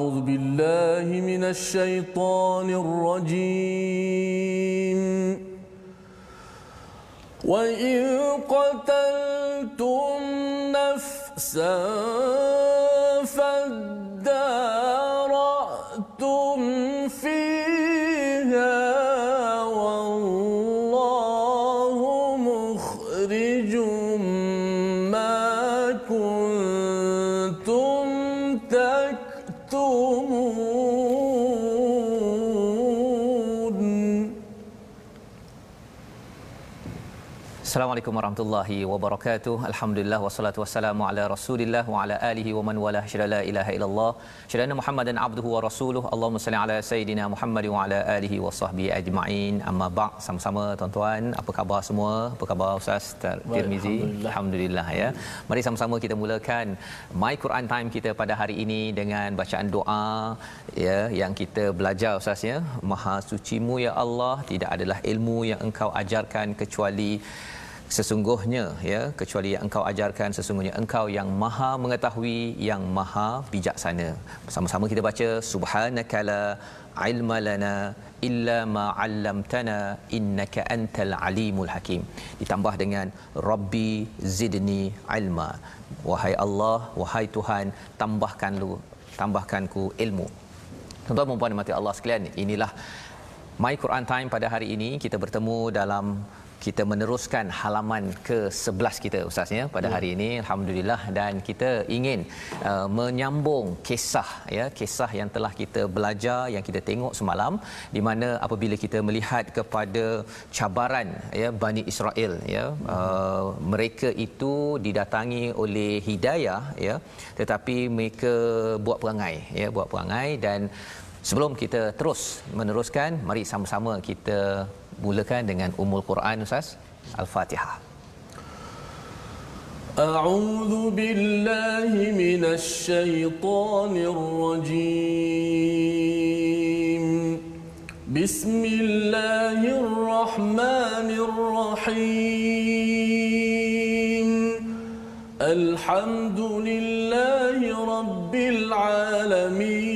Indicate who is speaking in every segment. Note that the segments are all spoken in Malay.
Speaker 1: أعوذ بالله من الشيطان الرجيم. وإن قتلتم نفسا Salam
Speaker 2: Assalamualaikum warahmatullahi wabarakatuh. Alhamdulillah wassalatu wassalamu ala Rasulillah wa ala alihi wa man wala syada la ilaha illallah. Syada Muhammadan abduhu wa rasuluh. Allahumma salli ala sayidina Muhammad wa ala alihi wa sahbihi ajma'in. Amma ba' sama-sama tuan-tuan, apa khabar semua? Apa khabar Ustaz Tirmizi?
Speaker 1: Alhamdulillah.
Speaker 2: Alhamdulillah ya. Mari sama-sama kita mulakan My Quran Time kita pada hari ini dengan bacaan doa ya yang kita belajar Ustaz ya. Maha sucimu ya Allah, tidak adalah ilmu yang engkau ajarkan kecuali sesungguhnya ya kecuali yang engkau ajarkan sesungguhnya engkau yang maha mengetahui yang maha bijaksana. Sama-sama kita baca subhanakala ilma lana illa ma 'allamtana innaka antal alimul hakim. Ditambah dengan rabbi zidni ilma. Wahai Allah wahai Tuhan tambahkan lu tambahkanku ilmu. Tuan-tuan dan puan mati Allah sekalian inilah My Quran Time pada hari ini. Kita bertemu dalam kita meneruskan halaman ke-11 kita Ustaz ya pada hari ini alhamdulillah. Dan kita ingin uh, menyambung kisah ya kisah yang telah kita belajar yang kita tengok semalam di mana apabila kita melihat kepada cabaran ya Bani Israel ya uh, mereka itu didatangi oleh hidayah ya tetapi mereka buat perangai ya buat perangai. Dan Sebelum kita terus meneruskan, mari sama-sama kita mulakan dengan Ummul Quran Ustaz Al-Fatihah.
Speaker 1: أعوذ بالله من الشيطان الرجيم بسم الله الرحمن الرحيم الحمد لله رب العالمين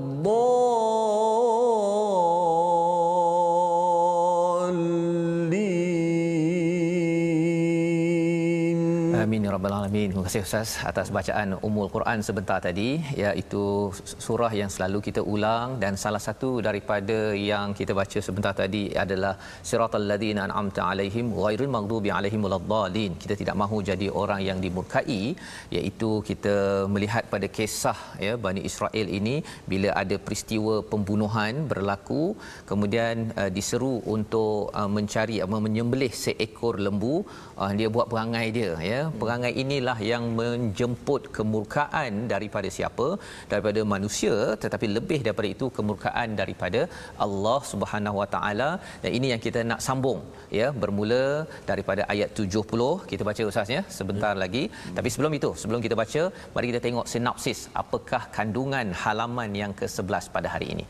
Speaker 2: Amin. Terima kasih Ustaz atas bacaan Ummul Quran sebentar tadi iaitu surah yang selalu kita ulang dan salah satu daripada yang kita baca sebentar tadi adalah siratal ladzina an'amta alaihim ghairil maghdubi alaihim waladdallin. Kita tidak mahu jadi orang yang dimurkai iaitu kita melihat pada kisah ya Bani Israel ini bila ada peristiwa pembunuhan berlaku kemudian uh, diseru untuk uh, mencari uh, menyembelih seekor lembu uh, dia buat perangai dia ya. Perangai inilah yang menjemput kemurkaan daripada siapa? Daripada manusia tetapi lebih daripada itu kemurkaan daripada Allah Subhanahu Wa Taala. Dan ini yang kita nak sambung ya. Bermula daripada ayat 70 kita baca ustaz ya sebentar lagi. Tapi sebelum itu sebelum kita baca mari kita tengok sinopsis apakah kandungan halaman yang ke-11 pada hari ini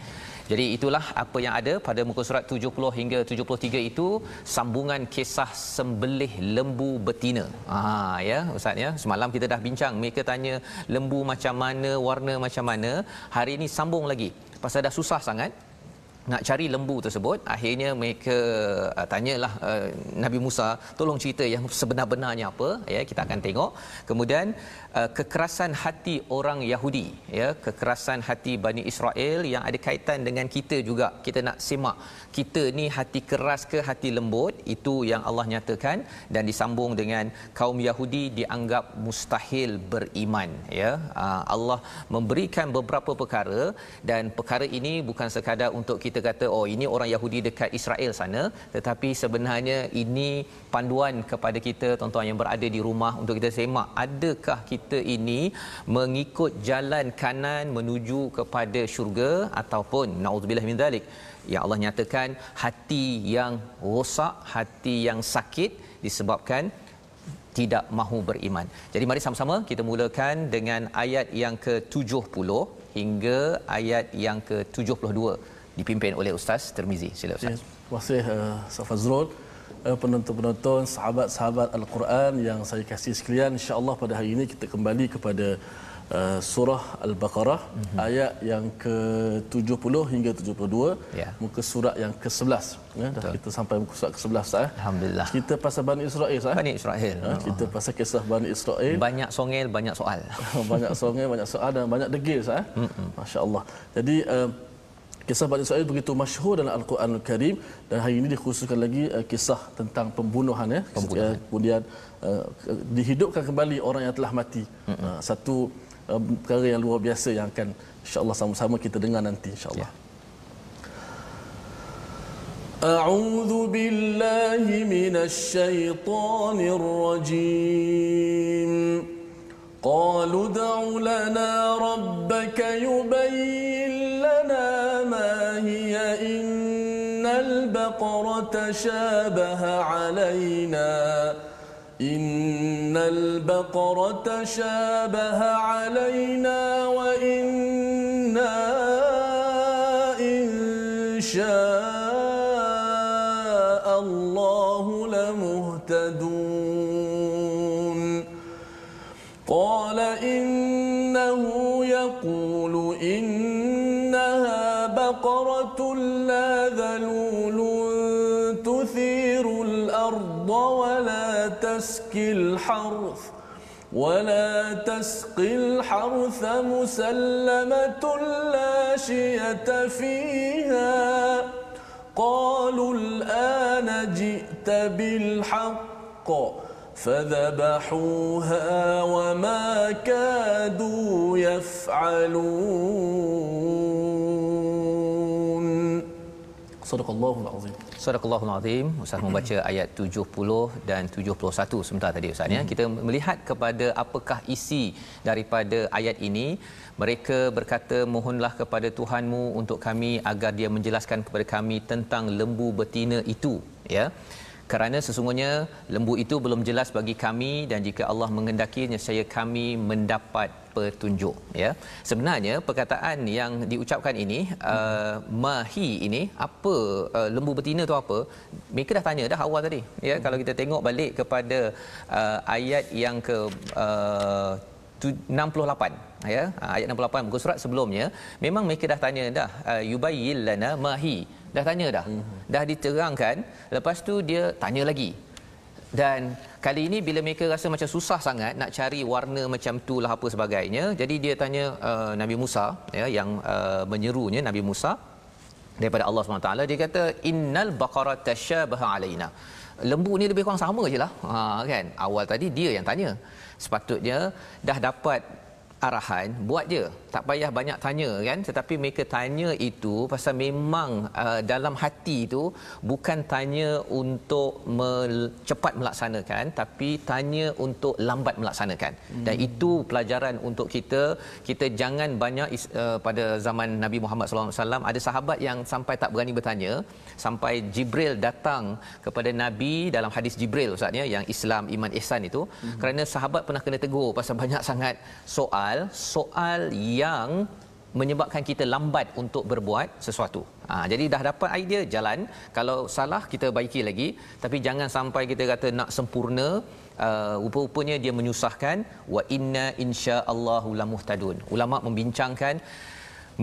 Speaker 2: jadi itulah apa yang ada pada muka surat 70 hingga 73 itu sambungan kisah sembelih lembu betina. Ah ya ustaz ya. Semalam kita dah bincang mereka tanya lembu macam mana, warna macam mana. Hari ini sambung lagi. Pasal dah susah sangat nak cari lembu tersebut akhirnya mereka uh, tanyalah uh, Nabi Musa tolong cerita yang sebenar-benarnya apa? Ya kita akan tengok. Kemudian uh, kekerasan hati orang Yahudi. Ya kekerasan hati Bani Israel yang ada kaitan dengan kita juga. Kita nak simak kita ni hati keras ke hati lembut? Itu yang Allah nyatakan dan disambung dengan kaum Yahudi dianggap mustahil beriman. Ya uh, Allah memberikan beberapa perkara dan perkara ini bukan sekadar untuk kita kita kata oh ini orang Yahudi dekat Israel sana tetapi sebenarnya ini panduan kepada kita tuan-tuan yang berada di rumah untuk kita semak adakah kita ini mengikut jalan kanan menuju kepada syurga ataupun naudzubillah min zalik yang Allah nyatakan hati yang rosak hati yang sakit disebabkan tidak mahu beriman. Jadi mari sama-sama kita mulakan dengan ayat yang ke-70 hingga ayat yang ke-72 dipimpin oleh Ustaz Termizi. Sila Ustaz.
Speaker 1: Ya, terima kasih uh, Ustaz Fazrul. Uh, penonton-penonton, sahabat-sahabat Al-Quran yang saya kasih sekalian, insya-Allah pada hari ini kita kembali kepada uh, surah Al-Baqarah mm-hmm. ayat yang ke-70 hingga 72
Speaker 2: Ya.
Speaker 1: muka surat yang ke-11 ya dah kita sampai muka surat ke-11 sah
Speaker 2: Alhamdulillah.
Speaker 1: kita pasal Bani Israel sah
Speaker 2: Bani Israel.
Speaker 1: ha, kita pasal kisah Bani Israel
Speaker 2: Banyak songel, banyak soal.
Speaker 1: banyak songai, banyak soal dan banyak degil sah. Masya-Allah. Jadi uh, kisah Bani Israel begitu masyhur dalam Al-Quran Al-Karim dan hari ini dikhususkan lagi uh, kisah tentang pembunuhan ya.
Speaker 2: Pembunuhan.
Speaker 1: Uh, kemudian uh, dihidupkan kembali orang yang telah mati. Uh, satu uh, perkara yang luar biasa yang akan insya-Allah sama-sama kita dengar nanti insya-Allah.
Speaker 2: Ya.
Speaker 1: أعوذ بالله من الشيطان الرجيم قالوا ادع لنا ربك يبين لنا ما هي. إن البقرة شابه علينا. إن البقرة شابه علينا وإنا تسقي الحرث ولا تسقي الحرث مسلمة لا شية فيها. قالوا الآن جئت بالحق فذبحوها وما كادوا يفعلون. صدق الله العظيم.
Speaker 2: Sadaqallahul Azim. Ustaz membaca ayat 70 dan 71 sebentar tadi Ustaz ya. Kita melihat kepada apakah isi daripada ayat ini. Mereka berkata, "Mohonlah kepada Tuhanmu untuk kami agar Dia menjelaskan kepada kami tentang lembu betina itu." Ya. Kerana sesungguhnya lembu itu belum jelas bagi kami dan jika Allah menghendaki nescaya kami mendapat petunjuk ya. Sebenarnya perkataan yang diucapkan ini uh, mahi ini apa uh, lembu betina tu apa? Mereka dah tanya dah awal tadi ya. Kalau kita tengok balik kepada uh, ayat yang ke uh, tu- 68 ya. Ayat 68 muka surat sebelumnya memang mereka dah tanya dah uh, yubayyil lana mahi dah tanya dah. Dah diterangkan lepas tu dia tanya lagi. Dan kali ini bila mereka rasa macam susah sangat nak cari warna macam tu lah apa sebagainya jadi dia tanya uh, Nabi Musa ya yang uh, menyerunya Nabi Musa daripada Allah SWT dia kata innal baqara tashabaha alaina. Lembu ni lebih kurang sama je lah. Ha, kan? Awal tadi dia yang tanya. Sepatutnya dah dapat arahan buat je. Tak payah banyak tanya kan? Tetapi mereka tanya itu pasal memang uh, dalam hati itu bukan tanya untuk mel- cepat melaksanakan tapi tanya untuk lambat melaksanakan. Hmm. dan itu pelajaran untuk kita. Kita jangan banyak uh, pada zaman Nabi Muhammad SAW ada sahabat yang sampai tak berani bertanya sampai Jibril datang kepada Nabi dalam hadis Jibril ustaz ya yang Islam iman ihsan itu. Hmm. kerana sahabat pernah kena tegur pasal banyak sangat soal soal yang menyebabkan kita lambat untuk berbuat sesuatu. Ha, jadi dah dapat idea jalan. Kalau salah kita baiki lagi. Tapi jangan sampai kita kata nak sempurna. Uh, rupa-rupanya dia menyusahkan. Wa inna insya'allahu lamuhtadun. Ulama membincangkan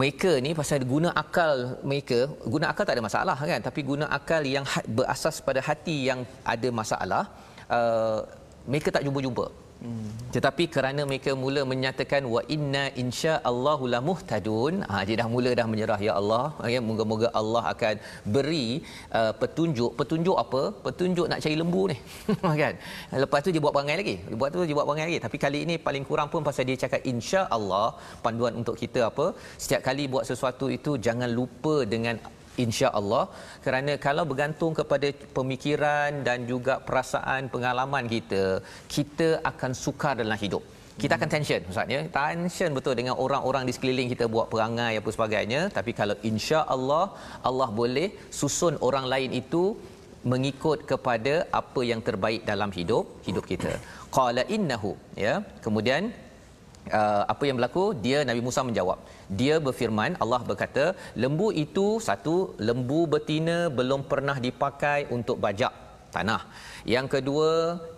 Speaker 2: mereka ni pasal guna akal mereka guna akal tak ada masalah kan tapi guna akal yang berasas pada hati yang ada masalah uh, mereka tak jumpa-jumpa Hmm. Tetapi kerana mereka mula menyatakan wa inna insyaallahu lamuhtadun, ha dia dah mula dah menyerah ya Allah, ya moga-moga Allah akan beri uh, petunjuk. Petunjuk apa? Petunjuk nak cari lembu ni. kan? Lepas tu dia buat perangai lagi. Dia buat tu dia buat perangai lagi. Tapi kali ini paling kurang pun pasal dia cakap insya-Allah panduan untuk kita apa? Setiap kali buat sesuatu itu jangan lupa dengan insya-Allah kerana kalau bergantung kepada pemikiran dan juga perasaan pengalaman kita kita akan sukar dalam hidup. Kita akan tension ustaz ya. Tension betul dengan orang-orang di sekeliling kita buat perangai apa sebagainya. Tapi kalau insya-Allah Allah boleh susun orang lain itu mengikut kepada apa yang terbaik dalam hidup hidup kita. Qala innahu ya. Kemudian uh, apa yang berlaku dia Nabi Musa menjawab dia berfirman Allah berkata lembu itu satu lembu betina belum pernah dipakai untuk bajak tanah yang kedua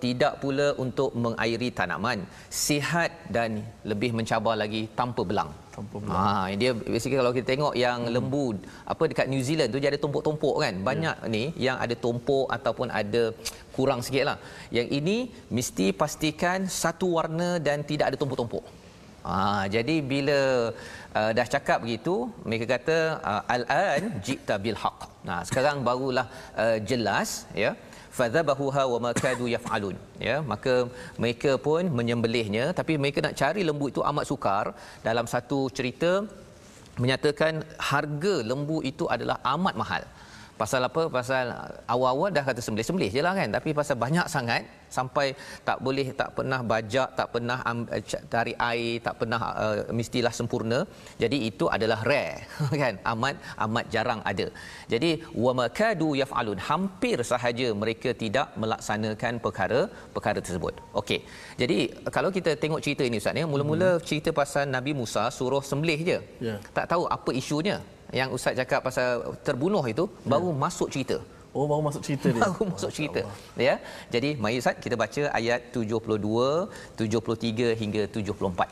Speaker 2: tidak pula untuk mengairi tanaman sihat dan lebih mencabar lagi tanpa belang
Speaker 1: Tanpa belang.
Speaker 2: Ha dia basically kalau kita tengok yang hmm. lembu apa dekat New Zealand tu dia ada tumpuk-tumpuk kan. Banyak yeah. ni yang ada tumpuk ataupun ada kurang sikitlah. Yang ini mesti pastikan satu warna dan tidak ada tumpuk-tumpuk. Ha jadi bila uh, dah cakap begitu mereka kata uh, al-an jita bil haqq. Nah sekarang barulah uh, jelas ya. Fadhabahuha wa ma kadu yaf'alun. Ya maka mereka pun menyembelihnya tapi mereka nak cari lembu itu amat sukar. Dalam satu cerita menyatakan harga lembu itu adalah amat mahal pasal apa? Pasal awal-awal dah kata sembelih-sembelih je lah kan. Tapi pasal banyak sangat sampai tak boleh tak pernah bajak tak pernah cari air tak pernah uh, mestilah sempurna. Jadi itu adalah rare kan? Amat amat jarang ada. Jadi wa makadu yafalun. Hampir sahaja mereka tidak melaksanakan perkara perkara tersebut. Okey. Jadi kalau kita tengok cerita ini ustaz ya mula-mula hmm. cerita pasal Nabi Musa suruh sembelih je. Yeah. tak tahu apa isunya yang ustaz cakap pasal terbunuh itu yeah. baru masuk cerita
Speaker 1: Oh baru masuk cerita dia.
Speaker 2: Baru masuk cerita. Ya. Jadi mari Ustaz kita baca ayat 72, 73 hingga 74.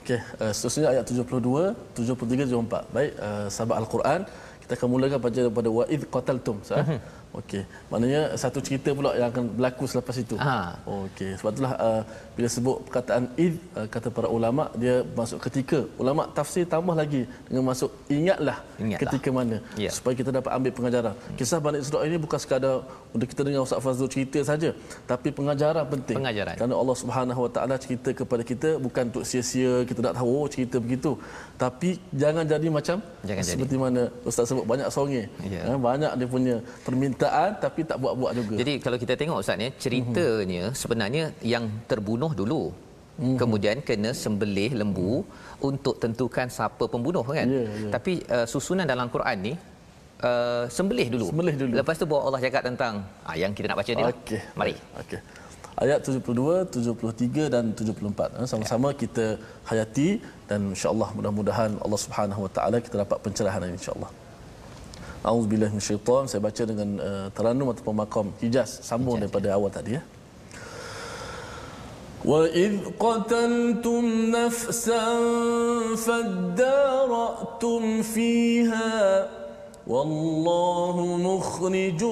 Speaker 1: Okey, uh, seterusnya ayat 72, 73, 74. Baik, uh, sahabat Al-Quran, kita akan mulakan baca daripada wa id qataltum, uh Okey. Maknanya satu cerita pula yang akan berlaku selepas itu. Ha. Okey. Sebab itulah uh, bila sebut perkataan id uh, kata para ulama dia masuk ketika. Ulama tafsir tambah lagi dengan masuk ingatlah, ingatlah. ketika mana yeah. supaya kita dapat ambil pengajaran. Kisah Bani Israel ini bukan sekadar untuk kita dengar Ustaz Fazrul cerita saja, tapi pengajaran penting.
Speaker 2: Pengajaran.
Speaker 1: Kerana Allah Subhanahu Wa Taala cerita kepada kita bukan untuk sia-sia kita nak tahu oh, cerita begitu. Tapi jangan jadi macam jangan seperti jadi. mana Ustaz sebut banyak songe. Yeah. Ha, banyak dia punya permintaan permintaan tapi tak buat-buat juga.
Speaker 2: Jadi kalau kita tengok ustaz ya, ceritanya mm-hmm. sebenarnya yang terbunuh dulu. Mm-hmm. Kemudian kena sembelih lembu mm-hmm. untuk tentukan siapa pembunuh kan. Yeah, yeah. Tapi uh, susunan dalam Quran ni uh, sembelih dulu.
Speaker 1: Sembelih dulu.
Speaker 2: Lepas tu bawa Allah cakap tentang ah yang kita nak baca ni. Lah.
Speaker 1: Okey.
Speaker 2: Mari.
Speaker 1: Okey. Ayat 72, 73 dan 74. Eh, sama-sama ya. kita hayati dan insya-Allah mudah-mudahan Allah Subhanahu Wa Taala kita dapat pencerahan insya-Allah Auzubillahi minasyaitan. Saya baca dengan uh, teranum ataupun maqam hijaz sambung daripada awal tadi ya. وإذ قتلتم نفسا فادارأتم فيها والله مخرج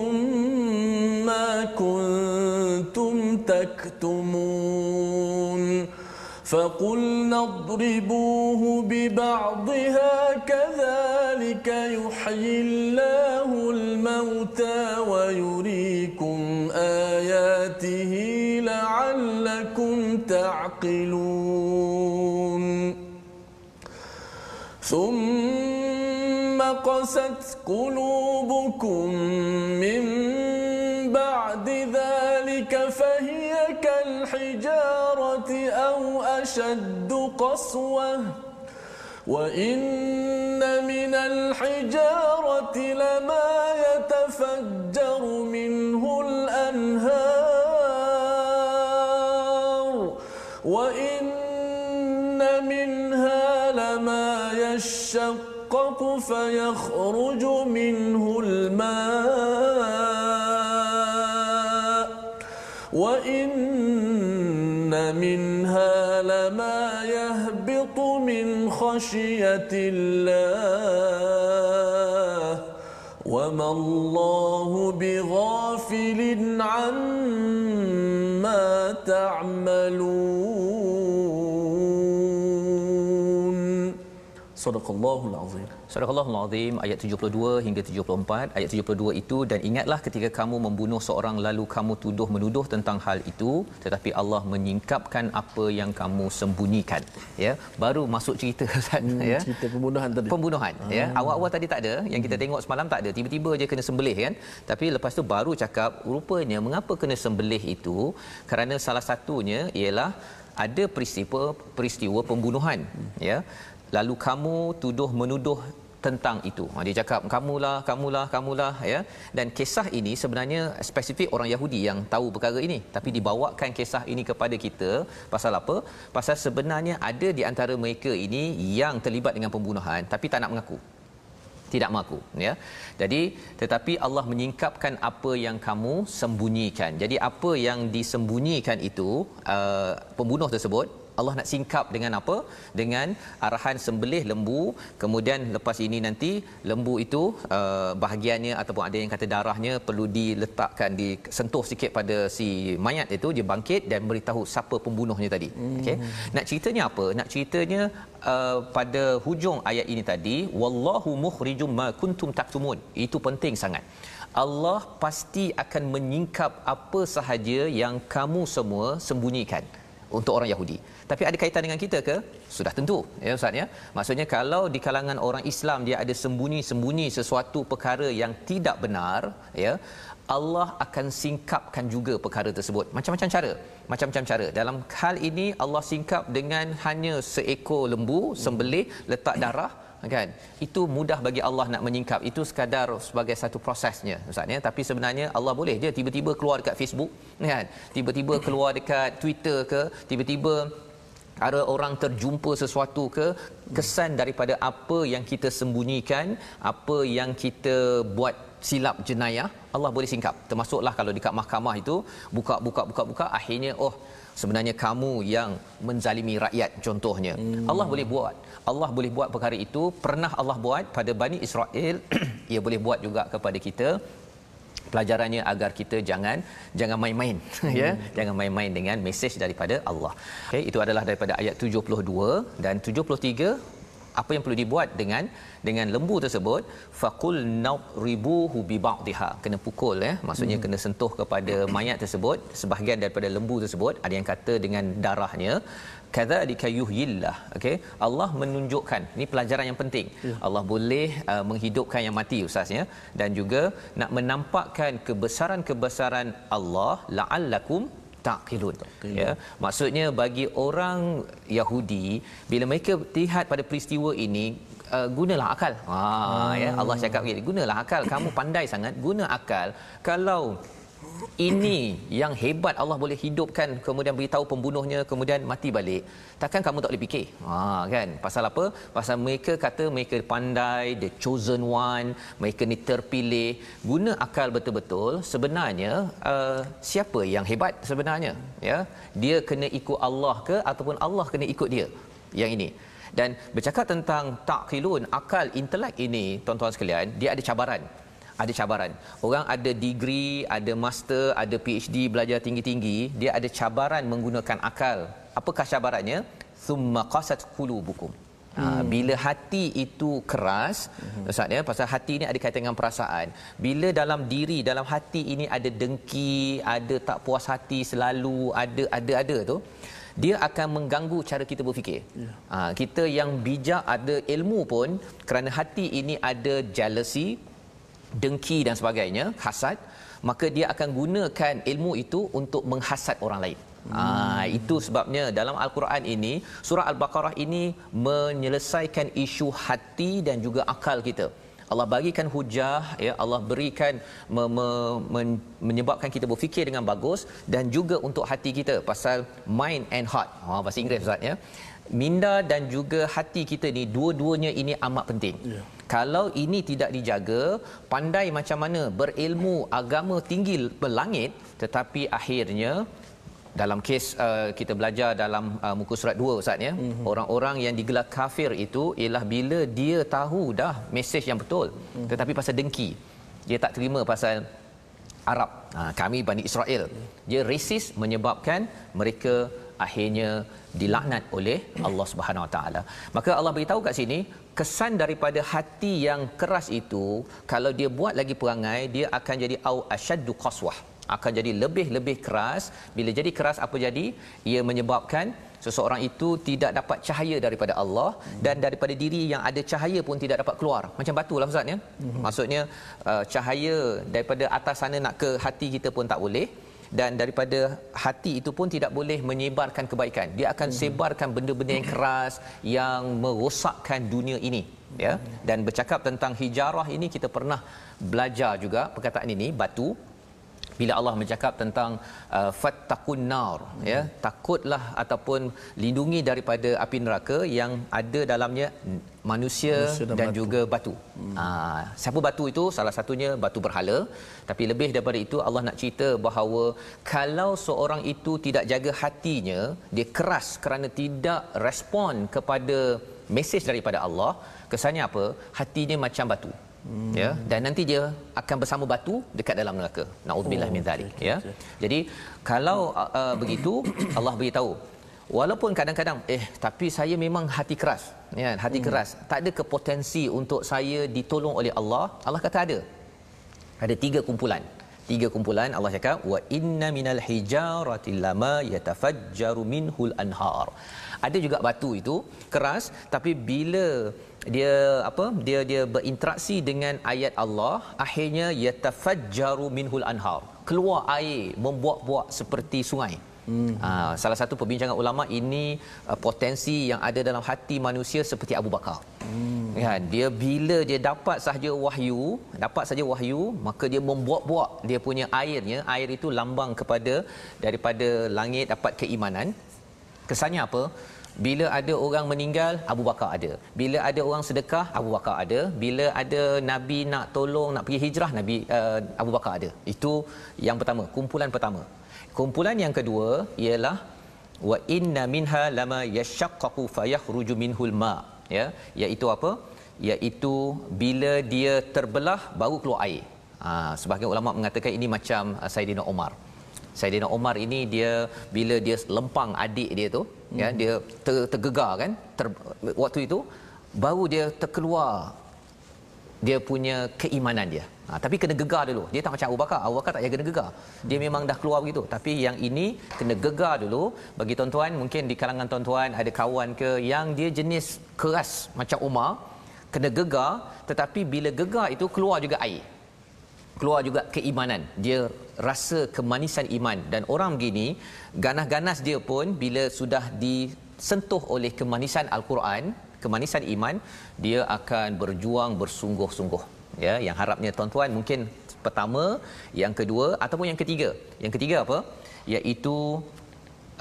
Speaker 1: ما كنتم تكتمون فقلنا اضربوه ببعضها كذلك يحيي الله الموتى ويريكم آياته لعلكم تعقلون. ثم قست قلوبكم أو أشد قسوة. وإن من الحجارة لما يتفجر منه الأنهار. وإن منها لما يشقق فيخرج منه الماء. خشية الله وما الله بغافل عما تعملون Sadaqallahul azim.
Speaker 2: Sadaqallahul azim ayat 72 hingga 74 ayat 72 itu dan ingatlah ketika kamu membunuh seorang lalu kamu tuduh menuduh tentang hal itu tetapi Allah menyingkapkan apa yang kamu sembunyikan. Ya baru masuk cerita
Speaker 1: hmm, ya. cerita pembunuhan tadi.
Speaker 2: Pembunuhan ya. hmm. ya awal-awal tadi tak ada yang kita tengok semalam tak ada tiba-tiba je kena sembelih kan? Tapi lepas tu baru cakap rupanya mengapa kena sembelih itu? Kerana salah satunya ialah ada peristiwa peristiwa pembunuhan hmm. ya. Lalu kamu tuduh menuduh tentang itu. Ha, dia cakap kamulah, kamulah, kamulah ya. Dan kisah ini sebenarnya spesifik orang Yahudi yang tahu perkara ini, tapi dibawakan kisah ini kepada kita pasal apa? Pasal sebenarnya ada di antara mereka ini yang terlibat dengan pembunuhan tapi tak nak mengaku. Tidak mengaku ya. Jadi tetapi Allah menyingkapkan apa yang kamu sembunyikan. Jadi apa yang disembunyikan itu uh, pembunuh tersebut Allah nak singkap dengan apa? Dengan arahan sembelih lembu. Kemudian lepas ini nanti lembu itu uh, bahagiannya ataupun ada yang kata darahnya perlu diletakkan disentuh sikit pada si mayat itu dia bangkit dan beritahu siapa pembunuhnya tadi. Hmm. Okey. Nak ceritanya apa? Nak ceritanya uh, pada hujung ayat ini tadi wallahu mukhrijum ma kuntum taktumun. Itu penting sangat. Allah pasti akan menyingkap apa sahaja yang kamu semua sembunyikan untuk orang Yahudi. Tapi ada kaitan dengan kita ke? Sudah tentu, ya Ustaz ya. Maksudnya kalau di kalangan orang Islam dia ada sembunyi-sembunyi sesuatu perkara yang tidak benar, ya, Allah akan singkapkan juga perkara tersebut. Macam-macam cara, macam-macam cara. Dalam hal ini Allah singkap dengan hanya seekor lembu sembelih letak darah kan? Itu mudah bagi Allah nak menyingkap. Itu sekadar sebagai satu prosesnya ustaz ya. Tapi sebenarnya Allah boleh dia tiba-tiba keluar dekat Facebook kan? Tiba-tiba keluar dekat Twitter ke tiba-tiba ada orang terjumpa sesuatu ke kesan daripada apa yang kita sembunyikan apa yang kita buat silap jenayah Allah boleh singkap. Termasuklah kalau dekat mahkamah itu buka buka buka buka akhirnya oh sebenarnya kamu yang menzalimi rakyat contohnya. Hmm. Allah boleh buat. Allah boleh buat perkara itu. Pernah Allah buat pada Bani Israel. Ia boleh buat juga kepada kita. Pelajarannya agar kita jangan jangan main-main hmm. ya jangan main-main dengan mesej daripada Allah. Okey itu adalah daripada ayat 72 dan 73 apa yang perlu dibuat dengan dengan lembu tersebut? Faqul nadribuhu bi ba'dihha kena pukul ya maksudnya hmm. kena sentuh kepada mayat tersebut sebahagian daripada lembu tersebut. Ada yang kata dengan darahnya kadzalika yuhyillah. Okey? Allah menunjukkan. Ini pelajaran yang penting. Ya. Allah boleh uh, menghidupkan yang mati ustaz ya dan juga nak menampakkan kebesaran-kebesaran Allah la'allakum taqilun ya. Maksudnya bagi orang Yahudi bila mereka lihat pada peristiwa ini uh, gunalah akal. Ha hmm. ya Allah cakap begini gunalah akal kamu pandai sangat guna akal. Kalau ini yang hebat Allah boleh hidupkan kemudian beritahu pembunuhnya kemudian mati balik. Takkan kamu tak boleh fikir? Ha kan? Pasal apa? Pasal mereka kata mereka pandai the chosen one mereka ni terpilih. Guna akal betul-betul sebenarnya uh, siapa yang hebat sebenarnya? Ya? Dia kena ikut Allah ke ataupun Allah kena ikut dia? Yang ini. Dan bercakap tentang takhilun akal intelek ini tuan-tuan sekalian dia ada cabaran ada cabaran. Orang ada degree, ada master, ada PhD, belajar tinggi-tinggi, dia ada cabaran menggunakan akal. Apakah cabarannya? Thumma qasat qulubukum. Ha, hmm. bila hati itu keras hmm. Ustaz ya pasal hati ini ada kaitan dengan perasaan bila dalam diri dalam hati ini ada dengki ada tak puas hati selalu ada ada ada tu dia akan mengganggu cara kita berfikir ya. ha, kita yang bijak ada ilmu pun kerana hati ini ada jealousy dengki dan sebagainya, hasad, maka dia akan gunakan ilmu itu untuk menghasad orang lain. Hmm. Ha, itu sebabnya dalam al-Quran ini surah al-Baqarah ini menyelesaikan isu hati dan juga akal kita. Allah bagikan hujah ya Allah berikan me, me, men, menyebabkan kita berfikir dengan bagus dan juga untuk hati kita pasal mind and heart. Ha bahasa Inggeris Ustaz ya. Minda dan juga hati kita ni dua-duanya ini amat penting. Yeah kalau ini tidak dijaga pandai macam mana berilmu agama tinggi berlangit tetapi akhirnya dalam kes uh, kita belajar dalam uh, muka surat 2 ustaz ya mm-hmm. orang-orang yang digelar kafir itu ialah bila dia tahu dah mesej yang betul mm-hmm. tetapi pasal dengki dia tak terima pasal Arab ha, kami Bani Israel dia resis menyebabkan mereka akhirnya dilaknat oleh Allah Subhanahu Wa Taala. Maka Allah beritahu kat sini kesan daripada hati yang keras itu kalau dia buat lagi perangai dia akan jadi au asyaddu qaswah. Akan jadi lebih-lebih keras. Bila jadi keras apa jadi? Ia menyebabkan seseorang itu tidak dapat cahaya daripada Allah dan daripada diri yang ada cahaya pun tidak dapat keluar. Macam batu lah ustaz ya? Mm-hmm. maksudnya uh, cahaya daripada atas sana nak ke hati kita pun tak boleh dan daripada hati itu pun tidak boleh menyebarkan kebaikan. Dia akan hmm. sebarkan benda-benda yang keras yang merosakkan dunia ini ya. Dan bercakap tentang hijarah ini kita pernah belajar juga perkataan ini batu bila Allah bercakap tentang uh, fattaqun nar hmm. ya takutlah ataupun lindungi daripada api neraka yang ada dalamnya manusia, manusia dan, dan batu. juga batu. Hmm. Ah, siapa batu itu? Salah satunya batu berhala. Tapi lebih daripada itu Allah nak cerita bahawa kalau seorang itu tidak jaga hatinya, dia keras kerana tidak respon kepada mesej daripada Allah, kesannya apa? Hatinya macam batu. Hmm. Ya, dan nanti dia akan bersama batu dekat dalam neraka. Nauzubillah oh, min zalik, okay, ya. Okay. Jadi kalau uh, begitu Allah beritahu walaupun kadang-kadang eh tapi saya memang hati keras ya hati hmm. keras tak ada kepotensi untuk saya ditolong oleh Allah Allah kata ada ada tiga kumpulan tiga kumpulan Allah cakap wa inna minal hijarati lama yatafajjaru minhul anhar ada juga batu itu keras tapi bila dia apa dia dia berinteraksi dengan ayat Allah akhirnya yatafajjaru minhul anhar keluar air membuak-buak seperti sungai Hmm. Uh, salah satu perbincangan ulama ini uh, potensi yang ada dalam hati manusia seperti Abu Bakar. Hmm. Ya, dia bila dia dapat sahaja wahyu, dapat saja wahyu, maka dia membuat-buat dia punya airnya, air itu lambang kepada daripada langit dapat keimanan. Kesannya apa? Bila ada orang meninggal, Abu Bakar ada. Bila ada orang sedekah, Abu Bakar ada. Bila ada Nabi nak tolong, nak pergi hijrah, Nabi uh, Abu Bakar ada. Itu yang pertama, kumpulan pertama. Kumpulan yang kedua ialah wa inna minha lama yashaqqaqu fayakhruju minhul ma ya iaitu apa iaitu bila dia terbelah baru keluar air. Ha, sebahagian ulama mengatakan ini macam uh, Saidina Omar. Saidina Omar ini dia bila dia lempang adik dia tu hmm. ya dia ter, tergegar kan ter, waktu itu baru dia terkeluar dia punya keimanan dia. Ha, tapi kena gegar dulu. Dia tak macam Abu Bakar. Abu Bakar tak payah kena gegar. Dia memang dah keluar begitu. Tapi yang ini kena gegar dulu. Bagi tuan-tuan, mungkin di kalangan tuan-tuan ada kawan ke yang dia jenis keras macam Umar. Kena gegar. Tetapi bila gegar itu keluar juga air. Keluar juga keimanan. Dia rasa kemanisan iman. Dan orang begini, ganas-ganas dia pun bila sudah disentuh oleh kemanisan Al-Quran, kemanisan iman, dia akan berjuang bersungguh-sungguh ya yang harapnya tuan-tuan mungkin pertama yang kedua ataupun yang ketiga yang ketiga apa iaitu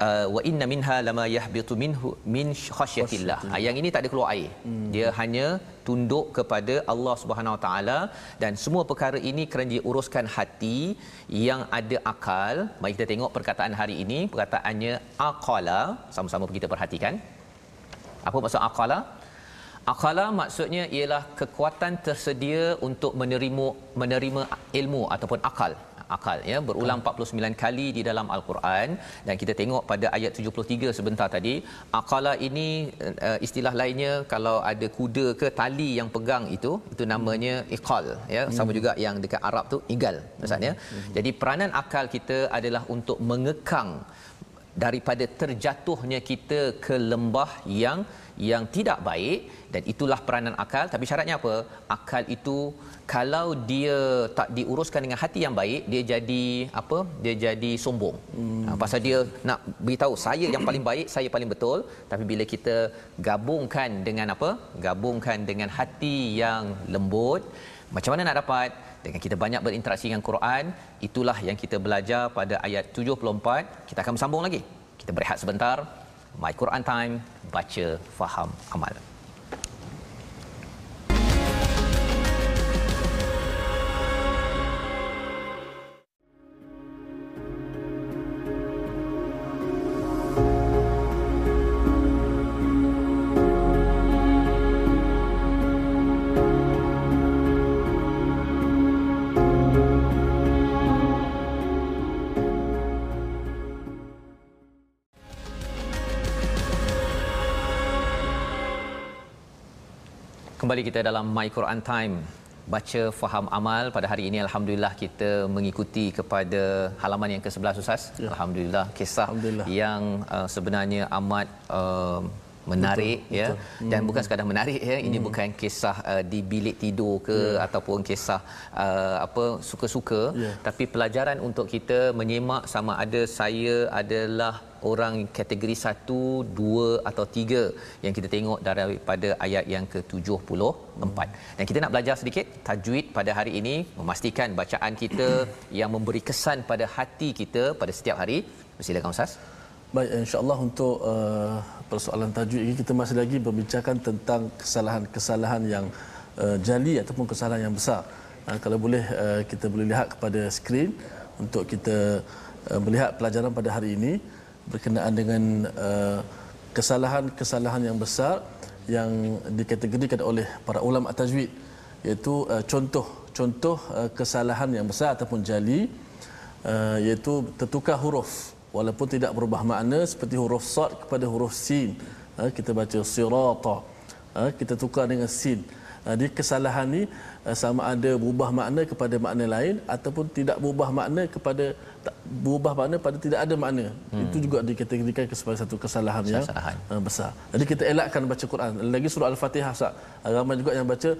Speaker 2: uh, wa inna minha lama yahbitu minhu min khasyatillah. Ha, yang ini tak ada keluar air. Hmm. dia hanya tunduk kepada Allah Subhanahu Wa taala dan semua perkara ini kerana diuruskan hati yang ada akal. Mari kita tengok perkataan hari ini. Perkataannya aqala. Sama-sama kita perhatikan. Apa maksud aqala Akala maksudnya ialah kekuatan tersedia untuk menerima menerima ilmu ataupun akal akal ya. Berulang 49 kali di dalam al-Quran. Dan kita tengok pada ayat 73 sebentar tadi akala ini uh, istilah lainnya kalau ada kuda ke tali yang pegang itu itu namanya iqal ya. Sama hmm. juga yang dekat Arab tu igal maksudnya hmm. jadi peranan akal kita adalah untuk mengekang daripada terjatuhnya kita ke lembah yang yang tidak baik dan itulah peranan akal. Tapi syaratnya apa? Akal itu kalau dia tak diuruskan dengan hati yang baik dia jadi apa? Dia jadi sombong. Hmm. ha, pasal dia nak beritahu saya yang paling baik saya paling betul. Tapi bila kita gabungkan dengan apa? Gabungkan dengan hati yang lembut macam mana nak dapat? Dengan kita banyak berinteraksi dengan Quran itulah yang kita belajar pada ayat 74 kita akan bersambung lagi. Kita berehat sebentar my Quran time baca faham amal Kembali kita dalam My Quran Time baca faham amal pada hari ini alhamdulillah kita mengikuti kepada halaman yang ke-11 Ustaz. Ya. Alhamdulillah kisah alhamdulillah. yang uh, sebenarnya amat uh, menarik betul, ya betul. dan hmm. bukan sekadar menarik ya ini hmm. bukan kisah uh, di bilik tidur ke yeah. ataupun kisah uh, apa suka-suka yeah. tapi pelajaran untuk kita menyemak sama ada saya adalah orang kategori satu, dua atau tiga yang kita tengok daripada ayat yang ke-74. Hmm. Dan kita nak belajar sedikit tajwid pada hari ini memastikan bacaan kita yang memberi kesan pada hati kita pada setiap hari. Silakan Ustaz.
Speaker 1: Baik, insya-Allah untuk uh, persoalan tajwid ini kita masih lagi berbincangkan tentang kesalahan-kesalahan yang uh, jali ataupun kesalahan yang besar. Uh, kalau boleh uh, kita boleh lihat kepada skrin untuk kita uh, melihat pelajaran pada hari ini berkenaan dengan uh, kesalahan-kesalahan yang besar yang dikategorikan oleh para ulama tajwid iaitu uh, contoh contoh uh, kesalahan yang besar ataupun jali uh, iaitu tertukar huruf walaupun tidak berubah makna seperti huruf sad kepada huruf sin. Ha, kita baca sirata. Ha, kita tukar dengan sin. Ha, di kesalahan ni sama ada berubah makna kepada makna lain ataupun tidak berubah makna kepada tak berubah makna pada tidak ada makna. Hmm. itu juga dikategorikan sebagai satu kesalahan yang uh, besar. Jadi kita elakkan baca Quran. Lagi surah al-Fatihah sah ramai juga yang baca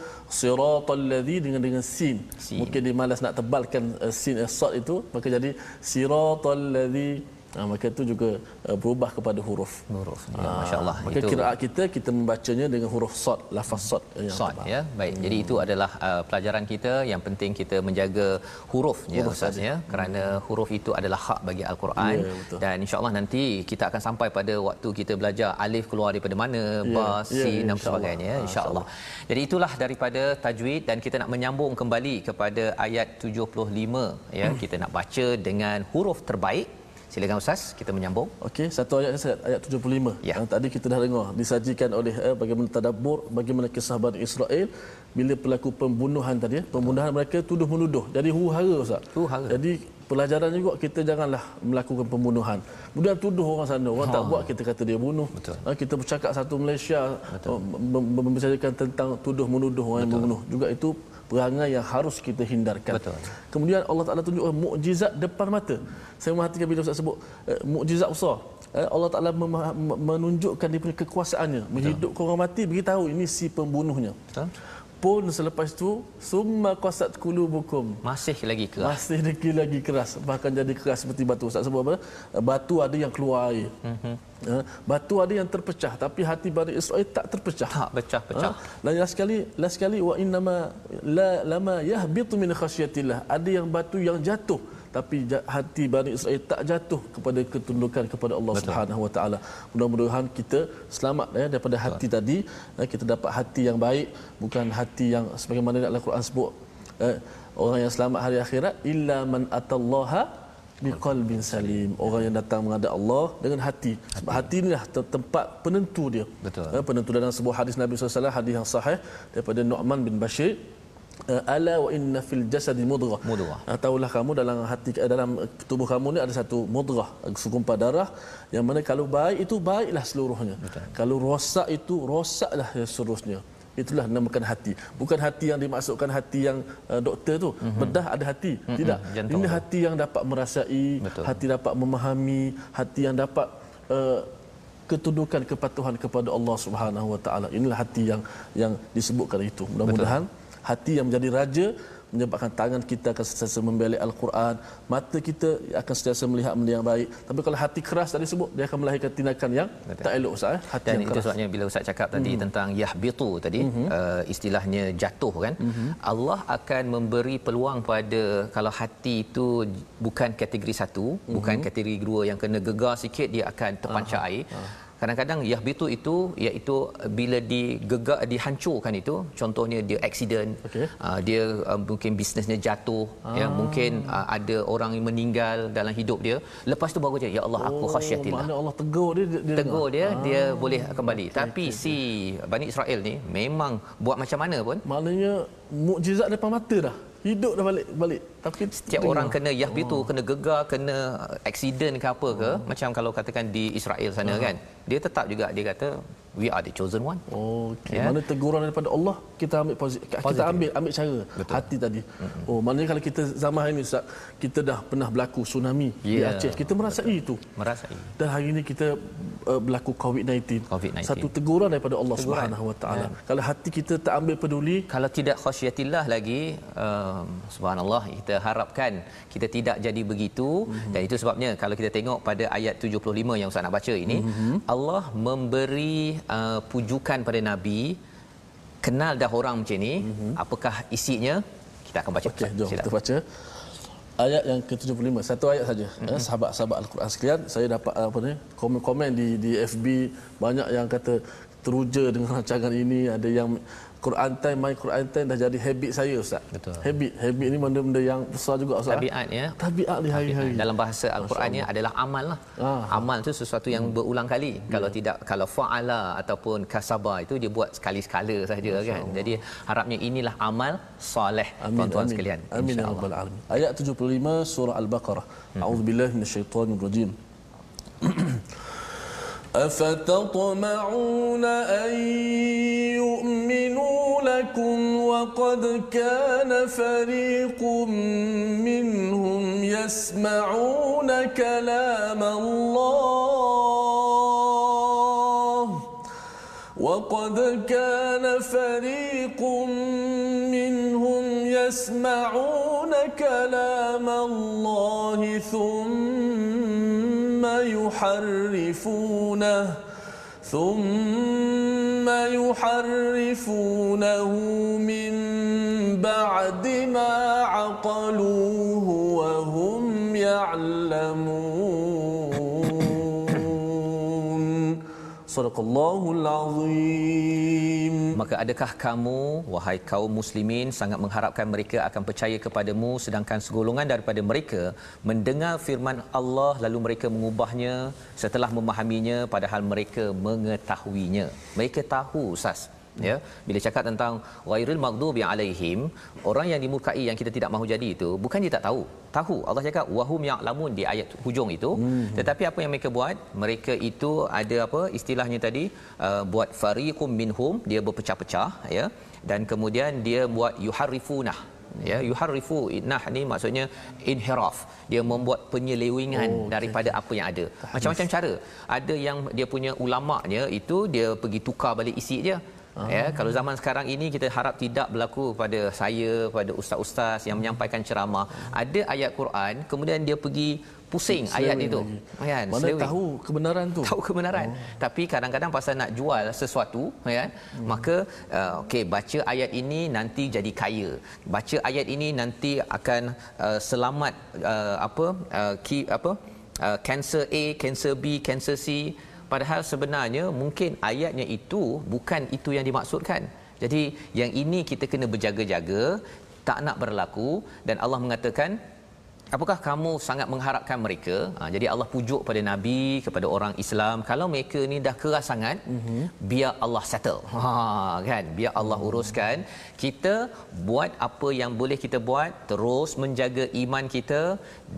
Speaker 1: siratal ladzi dengan dengan sin. sin. Mungkin dia malas nak tebalkan uh, sin uh, sad itu. Maka jadi siratal ladzi Ha, maka itu juga uh, berubah kepada huruf.
Speaker 2: Huruf. Ya, ha, Masya-Allah.
Speaker 1: Maka itu... kiraat kita kita membacanya dengan huruf sad, lafaz sad
Speaker 2: yang sad ya. Baik. Hmm. Jadi itu adalah uh, pelajaran kita yang penting kita menjaga huruf ya Ustaz ya kerana hmm. huruf itu adalah hak bagi al-Quran ya, dan insya-Allah nanti kita akan sampai pada waktu kita belajar alif keluar daripada mana, ya, ba, ya, sin ya, dan sebagainya ya, insya-Allah. Jadi itulah daripada tajwid dan kita nak menyambung kembali kepada ayat 75 ya. Hmm. Kita nak baca dengan huruf terbaik Silakan Ustaz, kita menyambung.
Speaker 1: Okey, satu ayat saya ayat 75. Ya. Yang tadi kita dah dengar disajikan oleh eh, bagaimana tadabbur, bagaimana kisah Bani Israel bila pelaku pembunuhan tadi, eh, pembunuhan mereka tuduh menuduh. Jadi huru-hara Ustaz. Huru-hara. Jadi pelajaran juga kita janganlah melakukan pembunuhan. Kemudian tuduh orang sana, orang ha. tak buat kita kata dia bunuh. Betul. Ha, kita bercakap satu Malaysia membicarakan tentang tuduh menuduh orang Betul. yang membunuh. Juga itu perangai yang harus kita hindarkan. Betul. Kemudian Allah Taala tunjukkan mukjizat depan mata. Saya memperhatikan bila Ustaz sebut uh, mukjizat besar. Uh, Allah Taala menunjukkan dia punya kekuasaannya, menghidupkan orang mati beritahu ini si pembunuhnya. Betul pun selepas itu summa qasat qulubukum.
Speaker 2: Masih lagi keras.
Speaker 1: Masih lagi lagi keras. Bahkan jadi keras seperti batu. Ustaz sebut apa? Batu ada yang keluar air. Mm-hmm. batu ada yang terpecah tapi hati Bani Israel tak terpecah.
Speaker 2: Tak pecah-pecah. Ha?
Speaker 1: dan last sekali last sekali wa innama la lama yahbitu min khasyatillah. Ada yang batu yang jatuh tapi hati Bani Israel tak jatuh kepada ketundukan kepada Allah Betul. Subhanahu Wa Taala. Mudah-mudahan kita selamat ya daripada hati Betul. tadi. Ya, kita dapat hati yang baik bukan hati yang sebagaimana dalam Al-Quran sebut eh, orang yang selamat hari akhirat illa man atallaha biqalbin salim. Orang yang datang menghadap Allah dengan hati. Sebab hati. inilah tempat penentu dia. Betul. Ya, penentu dalam sebuah hadis Nabi SAW hadis yang sahih daripada Nu'man bin Bashir ala wa inna fil jasadi mudghah. Mudghah. Uh, tahulah kamu dalam hati uh, dalam tubuh kamu ni ada satu mudghah, segumpal darah yang mana kalau baik itu baiklah seluruhnya. Betul. Kalau rosak itu rosaklah seluruhnya. Itulah namakan hati. Bukan hati yang dimaksudkan hati yang uh, doktor tu. Mm-hmm. Bedah ada hati. Mm-hmm. Tidak. Jantung Ini hati yang dapat merasai, Betul. hati dapat memahami, hati yang dapat uh, ketundukan kepatuhan kepada Allah Subhanahu Wa Taala. Inilah hati yang yang disebutkan itu. Mudah-mudahan Betul hati yang menjadi raja menyebabkan tangan kita akan sentiasa membelai Al-Quran mata kita akan sentiasa melihat benda yang baik tapi kalau hati keras tadi sebut dia akan melahirkan tindakan yang Betul. tak elok Ustaz eh?
Speaker 2: hati dan yang itu keras. sebabnya bila Ustaz cakap tadi hmm. tentang yahbitu tadi hmm. uh, istilahnya jatuh kan hmm. Allah akan memberi peluang pada kalau hati itu bukan kategori satu hmm. bukan kategori dua yang kena gegar sikit dia akan terpancar Aha. air Aha kadang-kadang yahbitu itu iaitu bila digegak dihancurkan itu contohnya dia accident okay. uh, dia uh, mungkin bisnesnya jatuh ah. ya mungkin uh, ada orang yang meninggal dalam hidup dia lepas tu baru je ya Allah aku oh, khasyatillah
Speaker 1: mana Allah tegur dia, dia
Speaker 2: tegur dia ah. dia boleh kembali okay, tapi okay, si Bani Israel ni memang buat macam mana pun
Speaker 1: maknanya mukjizat depan mata dah hidup dah balik balik
Speaker 2: tapi setiap tengok. orang kena yahbitu oh. kena gegar kena accident ke apa ke oh. macam kalau katakan di Israel sana oh. kan dia tetap juga dia kata we are the chosen one
Speaker 1: Okey, yeah. mana teguran daripada Allah kita ambil positif. Kita ambil ambil cara Betul. hati tadi. Mm-hmm. Oh, maknanya kalau kita zaman hari ini Ustaz, kita dah pernah berlaku tsunami yeah. di Aceh. Kita merasai itu.
Speaker 2: Merasai.
Speaker 1: Dan hari ini kita uh, berlaku COVID-19. COVID-19. Satu teguran daripada Allah teguran. Subhanahu Wa Taala. Yeah. Kalau hati kita tak ambil peduli,
Speaker 2: kalau tidak khasyatillah lagi, um, subhanallah kita harapkan kita tidak jadi begitu mm-hmm. dan itu sebabnya kalau kita tengok pada ayat 75 yang Ustaz nak baca ini, mm-hmm. Allah memberi uh, pujukan pada nabi kenal dah orang macam ni mm-hmm. apakah isinya? Kita akan baca.
Speaker 1: Okey jom kita baca. Ayat yang ke-75 satu ayat saja. Mm-hmm. eh, sahabat-sahabat al-Quran sekalian saya dapat apa ni komen-komen di di FB banyak yang kata teruja dengan rancangan ini ada yang Quran time my Quran time dah jadi habit saya ustaz. Betul. Habit habit ni benda-benda yang besar juga ustaz.
Speaker 2: Tabiat ya.
Speaker 1: Tabiat di hari-hari.
Speaker 2: Dalam bahasa Al-Qurannya adalah amal lah. Ah. Amal tu sesuatu yang hmm. berulang kali. Yeah. Kalau tidak kalau faala ataupun kasaba itu dia buat sekali-sekala saja kan. Jadi harapnya inilah amal soleh tuan-tuan sekalian.
Speaker 1: Amin ya rabbal alamin. Ayat 75 surah Al-Baqarah. Hmm. A'udzubillahi minasyaitonir rajim. أفتطمعون أن يؤمنوا لكم وقد كان فريق منهم يسمعون كلام الله. وقد كان فريق منهم يسمعون كلام الله ثم يحرفونه ثم يحرفونه من بعد ما عقلوه وهم يعلمون Sadaqallahul Azim.
Speaker 2: Maka adakah kamu, wahai kaum muslimin, sangat mengharapkan mereka akan percaya kepadamu sedangkan segolongan daripada mereka mendengar firman Allah lalu mereka mengubahnya setelah memahaminya padahal mereka mengetahuinya. Mereka tahu, Ustaz ya bila cakap tentang ghairil maghdubi alaihim orang yang dimurkai yang kita tidak mahu jadi itu bukan dia tak tahu. Tahu. Allah cakap wahum ya'lamun di ayat hujung itu. Hmm. tetapi apa yang mereka buat? Mereka itu ada apa istilahnya tadi uh, buat fariqum minhum dia berpecah-pecah ya. Dan kemudian dia buat yuharrifunah ya. Yuharrifu nah ni maksudnya inhiraf. Dia membuat penyelewengan oh, daripada okay. apa yang ada. Macam-macam cara. Ada yang dia punya ulamanya itu dia pergi tukar balik isi dia Ah. Ya, kalau zaman sekarang ini kita harap tidak berlaku pada saya, pada ustaz-ustaz yang menyampaikan ceramah, ada ayat Quran, kemudian dia pergi pusing Selewing ayat itu.
Speaker 1: Kan? Mana Selewing. tahu kebenaran tu.
Speaker 2: Tahu kebenaran. Oh. Tapi kadang-kadang pasal nak jual sesuatu, kan? Hmm. Maka uh, okey baca ayat ini nanti jadi kaya. Baca ayat ini nanti akan uh, selamat uh, apa? Uh, key, apa? Uh, cancer A, cancer B, cancer C padahal sebenarnya mungkin ayatnya itu bukan itu yang dimaksudkan. Jadi yang ini kita kena berjaga-jaga tak nak berlaku dan Allah mengatakan apakah kamu sangat mengharapkan mereka? Ha, jadi Allah pujuk pada nabi kepada orang Islam kalau mereka ni dah keras sangat mm-hmm. biar Allah settle. Ha kan? Biar Allah uruskan. Kita buat apa yang boleh kita buat terus menjaga iman kita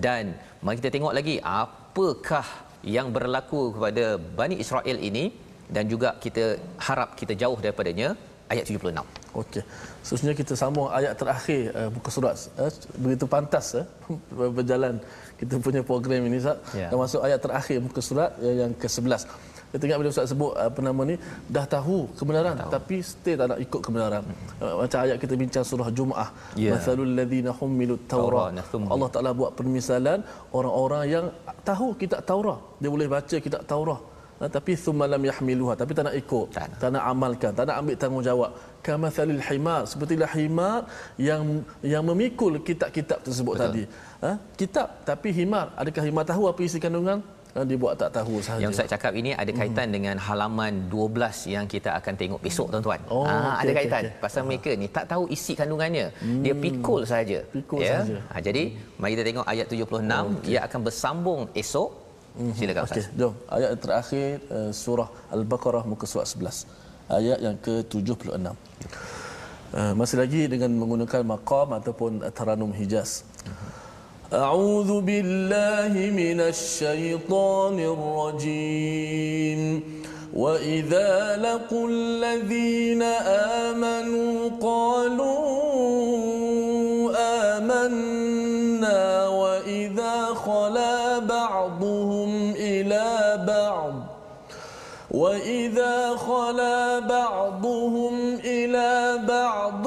Speaker 2: dan mari kita tengok lagi apakah yang berlaku kepada Bani Israel ini dan juga kita harap kita jauh daripadanya ayat 76.
Speaker 1: Okey. Seterusnya kita sambung ayat terakhir uh, muka surat uh, begitu pantas uh, berjalan kita punya program ini Ustaz. Yeah. Dan masuk ayat terakhir muka surat uh, yang ke-11. Kita ingat bila Ustaz sebut apa nama ni dah tahu kebenaran tahu. tapi stay tak nak ikut kebenaran. Hmm. Macam ayat kita bincang surah Jumaah. Yeah. Mathalul ladzina humilut Taurat. Allah Taala buat permisalan orang-orang yang tahu kitab Taurat. Dia boleh baca kitab Taurat. Ha, tapi summalam yahmiluha tapi tak nak ikut tak, tak nak amalkan tak nak ambil tanggungjawab kama salil himar sepertilah himar yang yang memikul kitab-kitab tersebut Betul. tadi ha? kitab tapi himar adakah himar tahu apa isi kandungan dia buat tak tahu sahaja.
Speaker 2: Yang saya cakap ini ada kaitan hmm. dengan halaman 12 yang kita akan tengok besok tuan-tuan. Oh, ha, okay, ada kaitan okay, okay. pasal ha. mereka ni tak tahu isi kandungannya. Hmm. Dia pikul saja. Pikul ya? saja. Ha, jadi mari kita tengok ayat 76 oh, okay. ia akan bersambung esok. Hmm. Silakan Ustaz.
Speaker 1: Okey, jom. Ayat terakhir uh, surah Al-Baqarah muka surat 11. Ayat yang ke-76. Uh, masih lagi dengan menggunakan maqam ataupun taranum hijaz. أعوذ بالله من الشيطان الرجيم. وإذا لقوا الذين آمنوا قالوا آمنا وإذا خلا بعضهم إلى بعض وإذا خلا بعضهم إلى بعض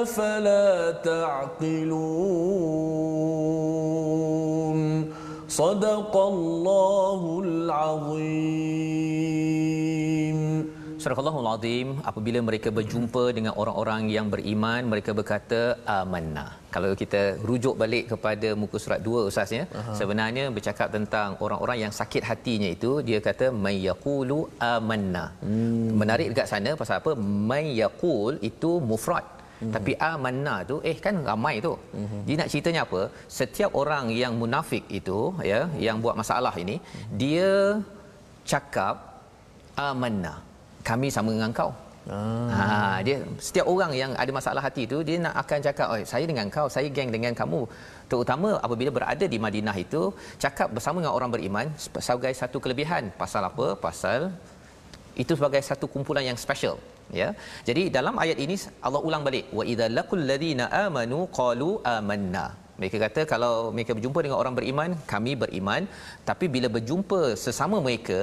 Speaker 1: أفلا تعقلون صدق الله العظيم
Speaker 2: Surah Allahul Azim apabila mereka berjumpa dengan orang-orang yang beriman mereka berkata amanna. Kalau kita rujuk balik kepada muka surat 2 ustaz ya uh-huh. sebenarnya bercakap tentang orang-orang yang sakit hatinya itu dia kata may yaqulu amanna. Hmm. Menarik dekat sana pasal apa? May yaqul itu mufrad. Hmm. Tapi amanna tu eh kan ramai tu. Hmm. Dia nak ceritanya apa? Setiap orang yang munafik itu ya yang buat masalah ini hmm. dia cakap amanna. Kami sama dengan kau. Ah. Ha, dia setiap orang yang ada masalah hati tu dia nak akan cakap, "Oh, saya dengan kau, saya geng dengan kamu." Terutama apabila berada di Madinah itu, cakap bersama dengan orang beriman sebagai satu kelebihan. Pasal apa? Pasal itu sebagai satu kumpulan yang special ya. Jadi dalam ayat ini Allah ulang balik wa idza laqul ladina amanu qalu amanna. Mereka kata kalau mereka berjumpa dengan orang beriman kami beriman. Tapi bila berjumpa sesama mereka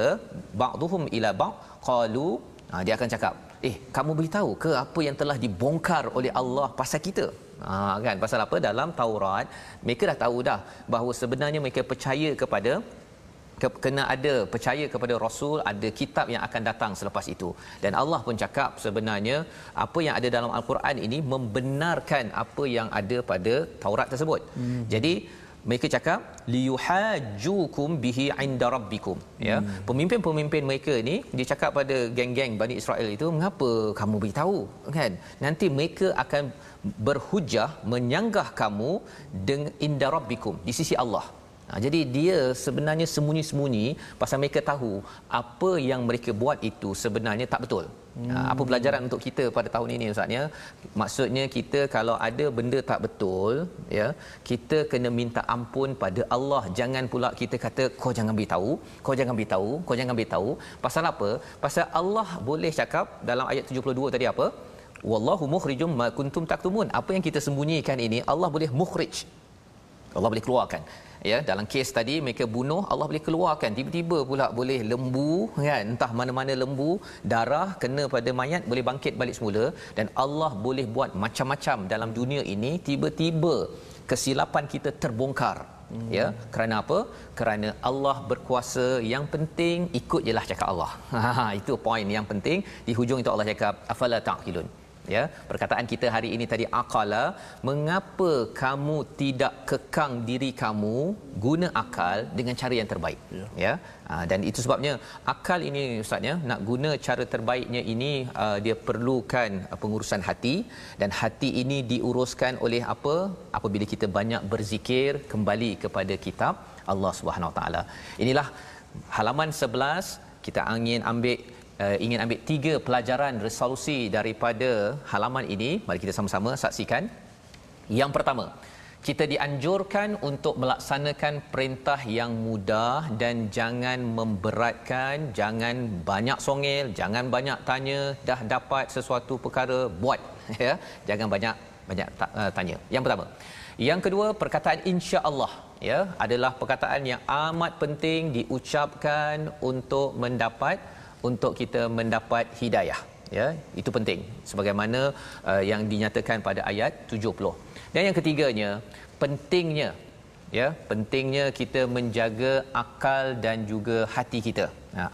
Speaker 2: ba'dhum ila ba' qalu ha, dia akan cakap eh kamu beritahu ke apa yang telah dibongkar oleh Allah pasal kita? Ha, kan? Pasal apa? Dalam Taurat mereka dah tahu dah bahawa sebenarnya mereka percaya kepada kena ada percaya kepada rasul ada kitab yang akan datang selepas itu. Dan Allah pun cakap sebenarnya apa yang ada dalam al-Quran ini membenarkan apa yang ada pada Taurat tersebut. Hmm. jadi mereka cakap liyuhajjukum bihi inda rabbikum. Ya. Hmm. pemimpin-pemimpin mereka ni dia cakap pada geng-geng Bani Israel itu mengapa kamu beritahu? Kan? Nanti mereka akan berhujah menyanggah kamu dengan inda rabbikum di sisi Allah Ha, jadi dia sebenarnya sembunyi-sembunyi pasal mereka tahu apa yang mereka buat itu sebenarnya tak betul. Ha, hmm. apa pelajaran untuk kita pada tahun ini ustaznya? Maksudnya kita kalau ada benda tak betul, ya, kita kena minta ampun pada Allah. Jangan pula kita kata kau jangan beritahu, kau jangan beritahu, kau jangan beritahu. Pasal apa? Pasal Allah boleh cakap dalam ayat 72 tadi apa? Wallahu mukhrijum ma kuntum taktumun. Apa yang kita sembunyikan ini Allah boleh mukhrij. Allah boleh keluarkan. Ya dalam kes tadi mereka bunuh Allah boleh keluarkan. Tiba-tiba pula boleh lembu kan? Entah mana-mana lembu darah kena pada mayat boleh bangkit balik semula. Dan Allah boleh buat macam-macam dalam dunia ini. Tiba-tiba kesilapan kita terbongkar. Hmm. ya kerana apa? Kerana Allah berkuasa. Yang penting ikut jelah cakap Allah. Ha itu poin yang penting. Di hujung itu Allah cakap afala taqilun ya perkataan kita hari ini tadi akala mengapa kamu tidak kekang diri kamu guna akal dengan cara yang terbaik? Ya, ya? Ha, dan itu sebabnya akal ini ustaz ya nak guna cara terbaiknya ini uh, dia perlukan uh, pengurusan hati. Dan hati ini diuruskan oleh apa? Apabila kita banyak berzikir kembali kepada kitab Allah Subhanahu taala. Inilah halaman 11 kita ingin ambil uh, ingin ambil tiga pelajaran resolusi daripada halaman ini mari kita sama-sama saksikan. Yang pertama kita dianjurkan untuk melaksanakan perintah yang mudah dan jangan memberatkan jangan banyak songel jangan banyak tanya dah dapat sesuatu perkara buat ya. Jangan banyak banyak uh, tanya. Yang pertama. Yang kedua perkataan insya-Allah ya adalah perkataan yang amat penting diucapkan untuk mendapat untuk kita mendapat hidayah. Ya itu penting. Sebagaimana uh, yang dinyatakan pada ayat 70 dan yang ketiganya pentingnya ya pentingnya kita menjaga akal dan juga hati kita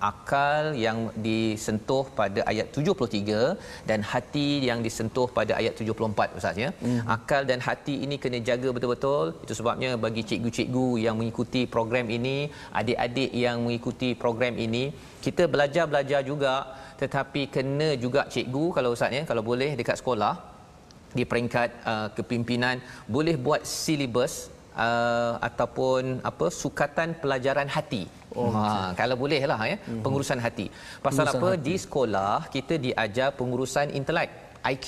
Speaker 2: akal yang disentuh pada ayat 73 dan hati yang disentuh pada ayat 74 Ustaz ya. Hmm. Akal dan hati ini kena jaga betul-betul. Itu sebabnya bagi cikgu-cikgu yang mengikuti program ini, adik-adik yang mengikuti program ini, kita belajar-belajar juga tetapi kena juga cikgu kalau Ustaz ya, kalau boleh dekat sekolah di peringkat uh, kepimpinan boleh buat silibus uh, ataupun apa sukatan pelajaran hati. Oh, ha, kalau boleh lah ya, mm-hmm. pengurusan hati. Pasal pengurusan apa hati. di sekolah kita diajar pengurusan intelek, IQ.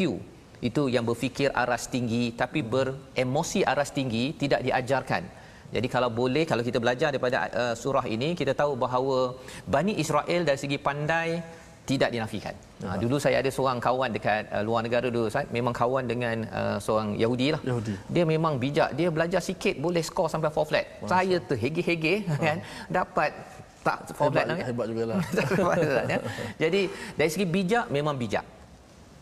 Speaker 2: Itu yang berfikir aras tinggi tapi mm. beremosi aras tinggi tidak diajarkan. Jadi kalau boleh kalau kita belajar daripada uh, surah ini kita tahu bahawa Bani Israel dari segi pandai tidak dinafikan. Ha, dulu saya ada seorang kawan dekat uh, luar negara dulu Ustaz, memang kawan dengan uh, seorang Yahudi lah. Yahudi. Dia memang bijak, dia belajar sikit boleh skor sampai 4 flat. Masa. Saya terhege-hege ha. kan dapat tak 4 flat
Speaker 1: hebat, hebat jugalah.
Speaker 2: ya. Jadi dari segi bijak memang bijak.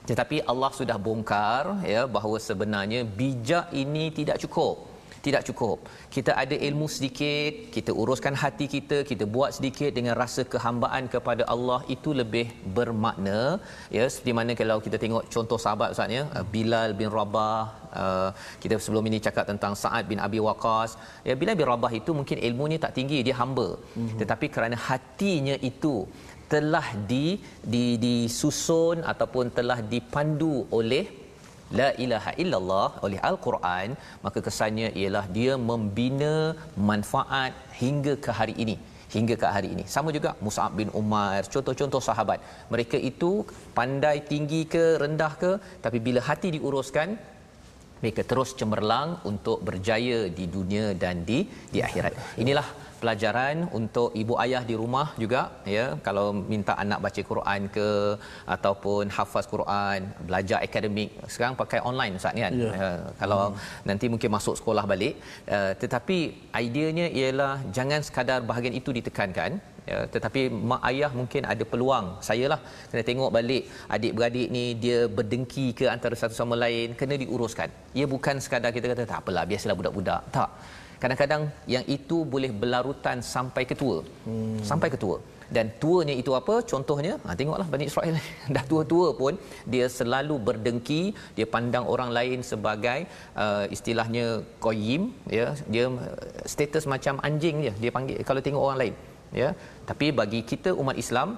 Speaker 2: Tetapi Allah sudah bongkar ya bahawa sebenarnya bijak ini tidak cukup tidak cukup. Kita ada ilmu sedikit, kita uruskan hati kita, kita buat sedikit dengan rasa kehambaan kepada Allah itu lebih bermakna. Ya, seperti mana kalau kita tengok contoh sahabat Ustaz ya, uh, Bilal bin Rabah, uh, kita sebelum ini cakap tentang Sa'ad bin Abi Waqqas. Ya, Bilal bin Rabah itu mungkin ilmunya tak tinggi, dia hamba. Mm-hmm. Tetapi kerana hatinya itu telah di, di disusun ataupun telah dipandu oleh la ilaha illallah oleh al-Quran maka kesannya ialah dia membina manfaat hingga ke hari ini hingga ke hari ini. Sama juga Mus'ab bin Umar contoh-contoh sahabat. Mereka itu pandai tinggi ke rendah ke tapi bila hati diuruskan mereka terus cemerlang untuk berjaya di dunia dan di di akhirat. Inilah pelajaran untuk ibu ayah di rumah juga ya. Kalau minta anak baca Quran ke ataupun hafaz Quran belajar akademik sekarang pakai online ustaz kan? Ya. uh, kalau hmm. nanti mungkin masuk sekolah balik uh, tetapi ideanya ialah jangan sekadar bahagian itu ditekankan ya, tetapi mak ayah mungkin ada peluang saya lah kena tengok balik adik-beradik ni dia berdengki ke antara satu sama lain kena diuruskan. Ia bukan sekadar kita kata tak apalah biasalah budak-budak. Tak kadang-kadang yang itu boleh berlarutan sampai ketua hmm. sampai ketua dan tuanya itu apa? Contohnya ha, tengoklah Bani Israel. Dah tua-tua pun dia selalu berdengki dia pandang orang lain sebagai uh, istilahnya qayyim ya. Dia status macam anjing dia dia panggil kalau tengok orang lain ya. Tapi bagi kita umat Islam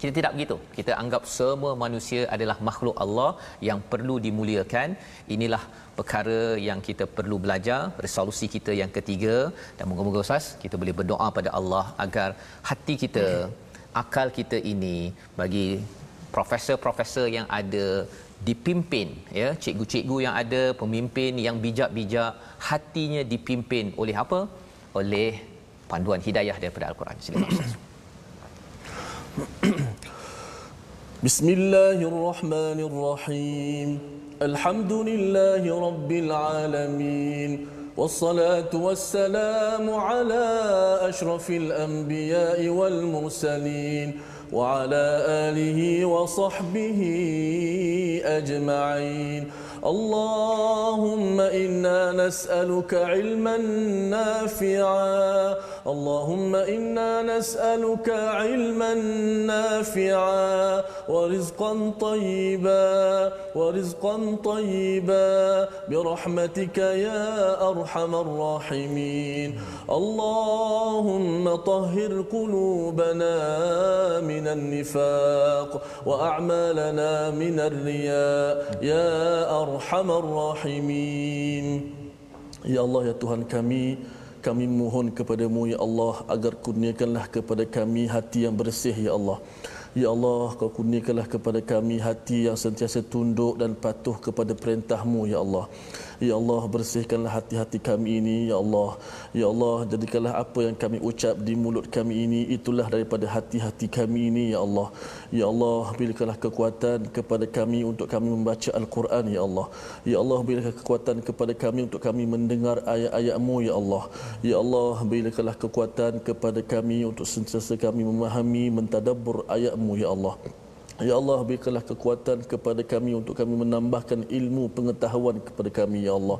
Speaker 2: kita tidak begitu. Kita anggap semua manusia adalah makhluk Allah yang perlu dimuliakan. Inilah perkara yang kita perlu belajar, resolusi kita yang ketiga dan moga-moga Ustaz kita boleh berdoa pada Allah agar hati kita, akal kita ini bagi profesor-profesor yang ada dipimpin ya cikgu-cikgu yang ada pemimpin yang bijak-bijak hatinya dipimpin oleh apa oleh panduan hidayah daripada al-Quran silakan Ustaz
Speaker 1: بسم الله الرحمن الرحيم الحمد لله رب العالمين والصلاة والسلام على أشرف الأنبياء والمرسلين وعلى آله وصحبه أجمعين اللهم إنا نسألك علما نافعا. اللهم إنا نسألك علما نافعا. ورزقا طيبا ورزقا طيبا. برحمتك يا أرحم الراحمين. اللهم طهر قلوبنا من النفاق وأعمالنا من الرياء. يا أرحم arhamar rahimin. Ya Allah ya Tuhan kami, kami mohon kepadamu ya Allah agar kurniakanlah kepada kami hati yang bersih ya Allah. Ya Allah, kau kurniakanlah kepada kami hati yang sentiasa tunduk dan patuh kepada perintahmu, Ya Allah. Ya Allah, bersihkanlah hati-hati kami ini, Ya Allah. Ya Allah, jadikanlah apa yang kami ucap di mulut kami ini, itulah daripada hati-hati kami ini, Ya Allah. Ya Allah, berikanlah kekuatan kepada kami untuk kami membaca Al-Quran, Ya Allah. Ya Allah, berikanlah kekuatan kepada kami untuk kami mendengar ayat-ayatmu, Ya Allah. Ya Allah, berikanlah kekuatan kepada kami untuk sentiasa kami memahami, mentadabur أمه يا الله. Ya Allah berikanlah kekuatan kepada kami untuk kami menambahkan ilmu pengetahuan kepada kami ya Allah.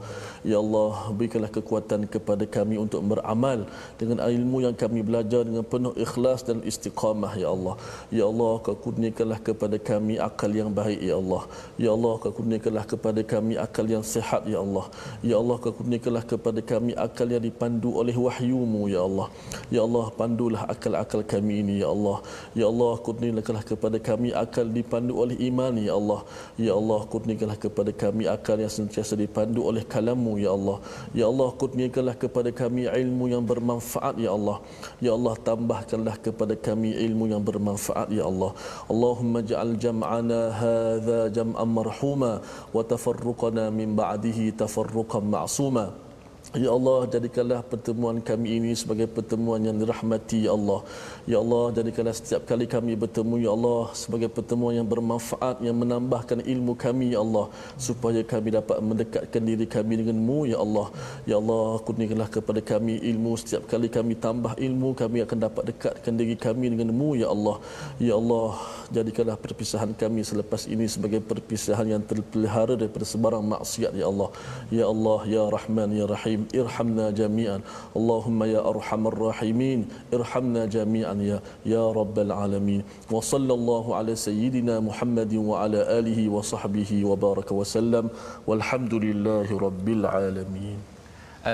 Speaker 1: Ya Allah berikanlah kekuatan kepada kami untuk beramal dengan ilmu yang kami belajar dengan penuh ikhlas dan istiqamah ya Allah. Ya Allah kurniakanlah kepada kami akal yang baik ya Allah. Ya Allah kurniakanlah kepada kami akal yang sihat ya Allah. Ya Allah kurniakanlah kepada kami akal yang dipandu oleh wahyumu ya Allah. Ya Allah pandulah akal-akal kami ini ya Allah. Ya Allah kurniakanlah kepada kami akal akal dipandu oleh iman ya Allah. Ya Allah kurniakanlah kepada kami akal yang sentiasa dipandu oleh kalamu ya Allah. Ya Allah kurniakanlah kepada kami ilmu yang bermanfaat ya Allah. Ya Allah tambahkanlah kepada kami ilmu yang bermanfaat ya Allah. Allahumma ja'al jam'ana hadha jam'an marhuma wa tafarruqana min ba'dihi tafarruqan ma'suma Ya Allah jadikanlah pertemuan kami ini sebagai pertemuan yang dirahmati ya Allah. Ya Allah jadikanlah setiap kali kami bertemu ya Allah sebagai pertemuan yang bermanfaat yang menambahkan ilmu kami ya Allah supaya kami dapat mendekatkan diri kami denganmu ya Allah. Ya Allah kurniakanlah kepada kami ilmu setiap kali kami tambah ilmu kami akan dapat dekatkan diri kami denganmu ya Allah. Ya Allah jadikanlah perpisahan kami selepas ini sebagai perpisahan yang terpelihara daripada sebarang maksiat ya Allah. Ya Allah ya Rahman ya Rahim الرحيم ارحمنا جميعا اللهم يا ارحم الراحمين ارحمنا جميعا يا يا رب العالمين وصلى الله على سيدنا محمد وعلى اله وصحبه وبارك وسلم والحمد لله رب العالمين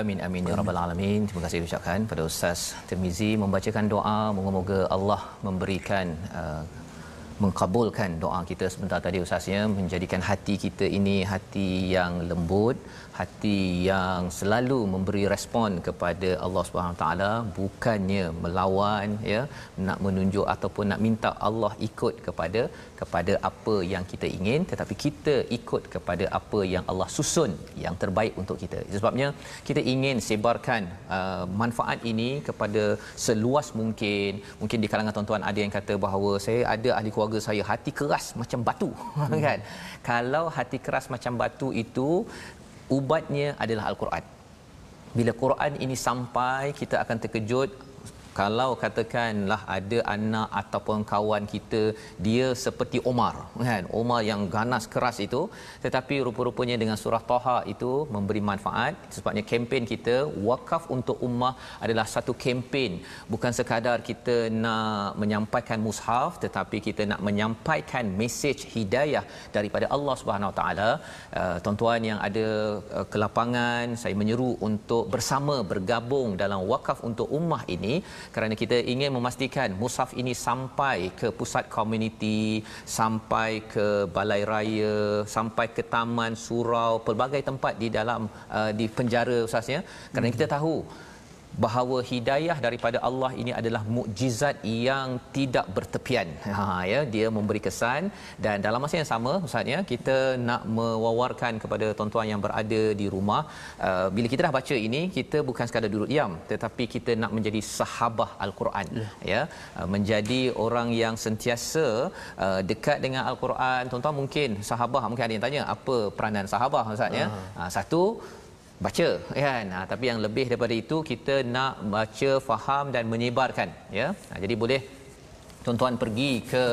Speaker 2: Amin amin ya rabbal alamin. Terima kasih ucapkan pada Ustaz Tirmizi membacakan doa moga-moga Allah memberikan uh, mengkabulkan doa kita sebentar tadi ustaznya menjadikan hati kita ini hati yang lembut hati yang selalu memberi respon kepada Allah Subhanahu taala bukannya melawan ya nak menunjuk ataupun nak minta Allah ikut kepada kepada apa yang kita ingin tetapi kita ikut kepada apa yang Allah susun yang terbaik untuk kita. Itu sebabnya kita ingin sebarkan uh, manfaat ini kepada seluas mungkin. Mungkin di kalangan tuan-tuan ada yang kata bahawa saya ada ahli keluarga saya hati keras macam batu hmm. kan. Kalau hati keras macam batu itu ubatnya adalah al-Quran. Bila Quran ini sampai kita akan terkejut kalau katakanlah ada anak ataupun kawan kita dia seperti Omar kan? Omar yang ganas keras itu. Tetapi rupa-rupanya dengan surah Taha itu memberi manfaat. Sebabnya kempen kita wakaf untuk ummah adalah satu kempen. Bukan sekadar kita nak menyampaikan mushaf tetapi kita nak menyampaikan mesej hidayah daripada Allah Subhanahu taala. Uh, tuan-tuan yang ada uh, kelapangan saya menyeru untuk bersama bergabung dalam wakaf untuk ummah ini kerana kita ingin memastikan mushaf ini sampai ke pusat komuniti sampai ke balai raya sampai ke taman surau pelbagai tempat di dalam uh, di penjara ustaznya kerana hmm. kita tahu bahawa hidayah daripada Allah ini adalah mukjizat yang tidak bertepian. Ha ya, dia memberi kesan dan dalam masa yang sama ustaz ya, kita nak mewawarkan kepada tuan-tuan yang berada di rumah uh, bila kita dah baca ini, kita bukan sekadar duduk diam tetapi kita nak menjadi sahabah al-Quran ya, ya uh, menjadi orang yang sentiasa uh, dekat dengan al-Quran. Tuan-tuan mungkin sahabah mungkin ada yang tanya apa peranan sahabah ustaz ya. Uh, satu baca kan? Ha, tapi yang lebih daripada itu kita nak baca faham dan menyebarkan ya? Ha, jadi boleh tuan-tuan pergi ke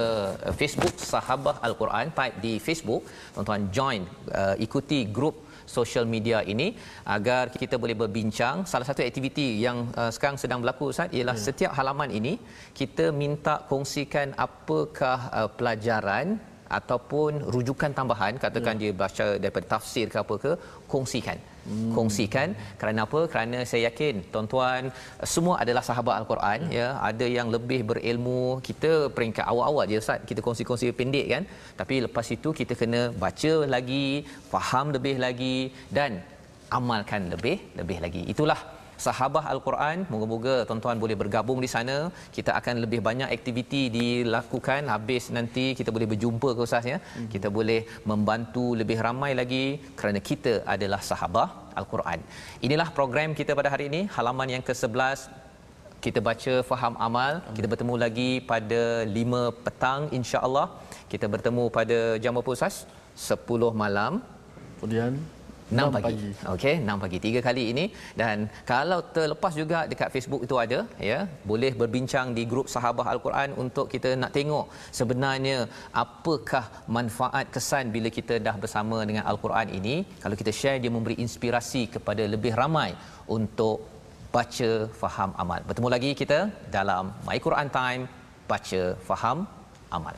Speaker 2: uh, Facebook Sahabah Al-Quran type di Facebook. Tuan-tuan join uh, ikuti grup social media ini agar kita boleh berbincang. Salah satu aktiviti yang uh, sekarang sedang berlaku Ustaz ialah hmm. setiap halaman ini kita minta kongsikan apakah uh, pelajaran ataupun rujukan tambahan katakan hmm. dia baca daripada tafsir ke apa ke kongsikan. Hmm. kongsikan. Kerana apa? Kerana saya yakin tuan-tuan semua adalah sahabat al-Quran hmm. ya. Ada yang lebih berilmu kita peringkat awal-awal je ustaz. Kita kongsi-kongsi pendek kan? Tapi lepas itu kita kena baca lagi faham lebih lagi dan amalkan lebih lebih lagi. Itulah sahabah al-Quran. Moga-moga tuan-tuan boleh bergabung di sana. Kita akan lebih banyak aktiviti dilakukan. Habis nanti kita boleh berjumpa ke ustaz ya. Hmm. kita boleh membantu lebih ramai lagi kerana kita adalah sahabah al-Quran. Inilah program kita pada hari ini. Halaman yang ke-11 kita baca faham amal. Kita bertemu lagi pada 5 petang insya-Allah. Kita bertemu pada jam berapa ustaz? 10 malam.
Speaker 1: Kemudian
Speaker 2: 6 pagi. pagi. Okey, 6 pagi tiga kali ini dan kalau terlepas juga dekat Facebook itu ada ya, boleh berbincang di grup sahabat Al-Quran untuk kita nak tengok sebenarnya apakah manfaat kesan bila kita dah bersama dengan Al-Quran ini. Kalau kita share dia memberi inspirasi kepada lebih ramai untuk baca, faham, amal. Bertemu lagi kita dalam My Quran Time baca, faham, amal.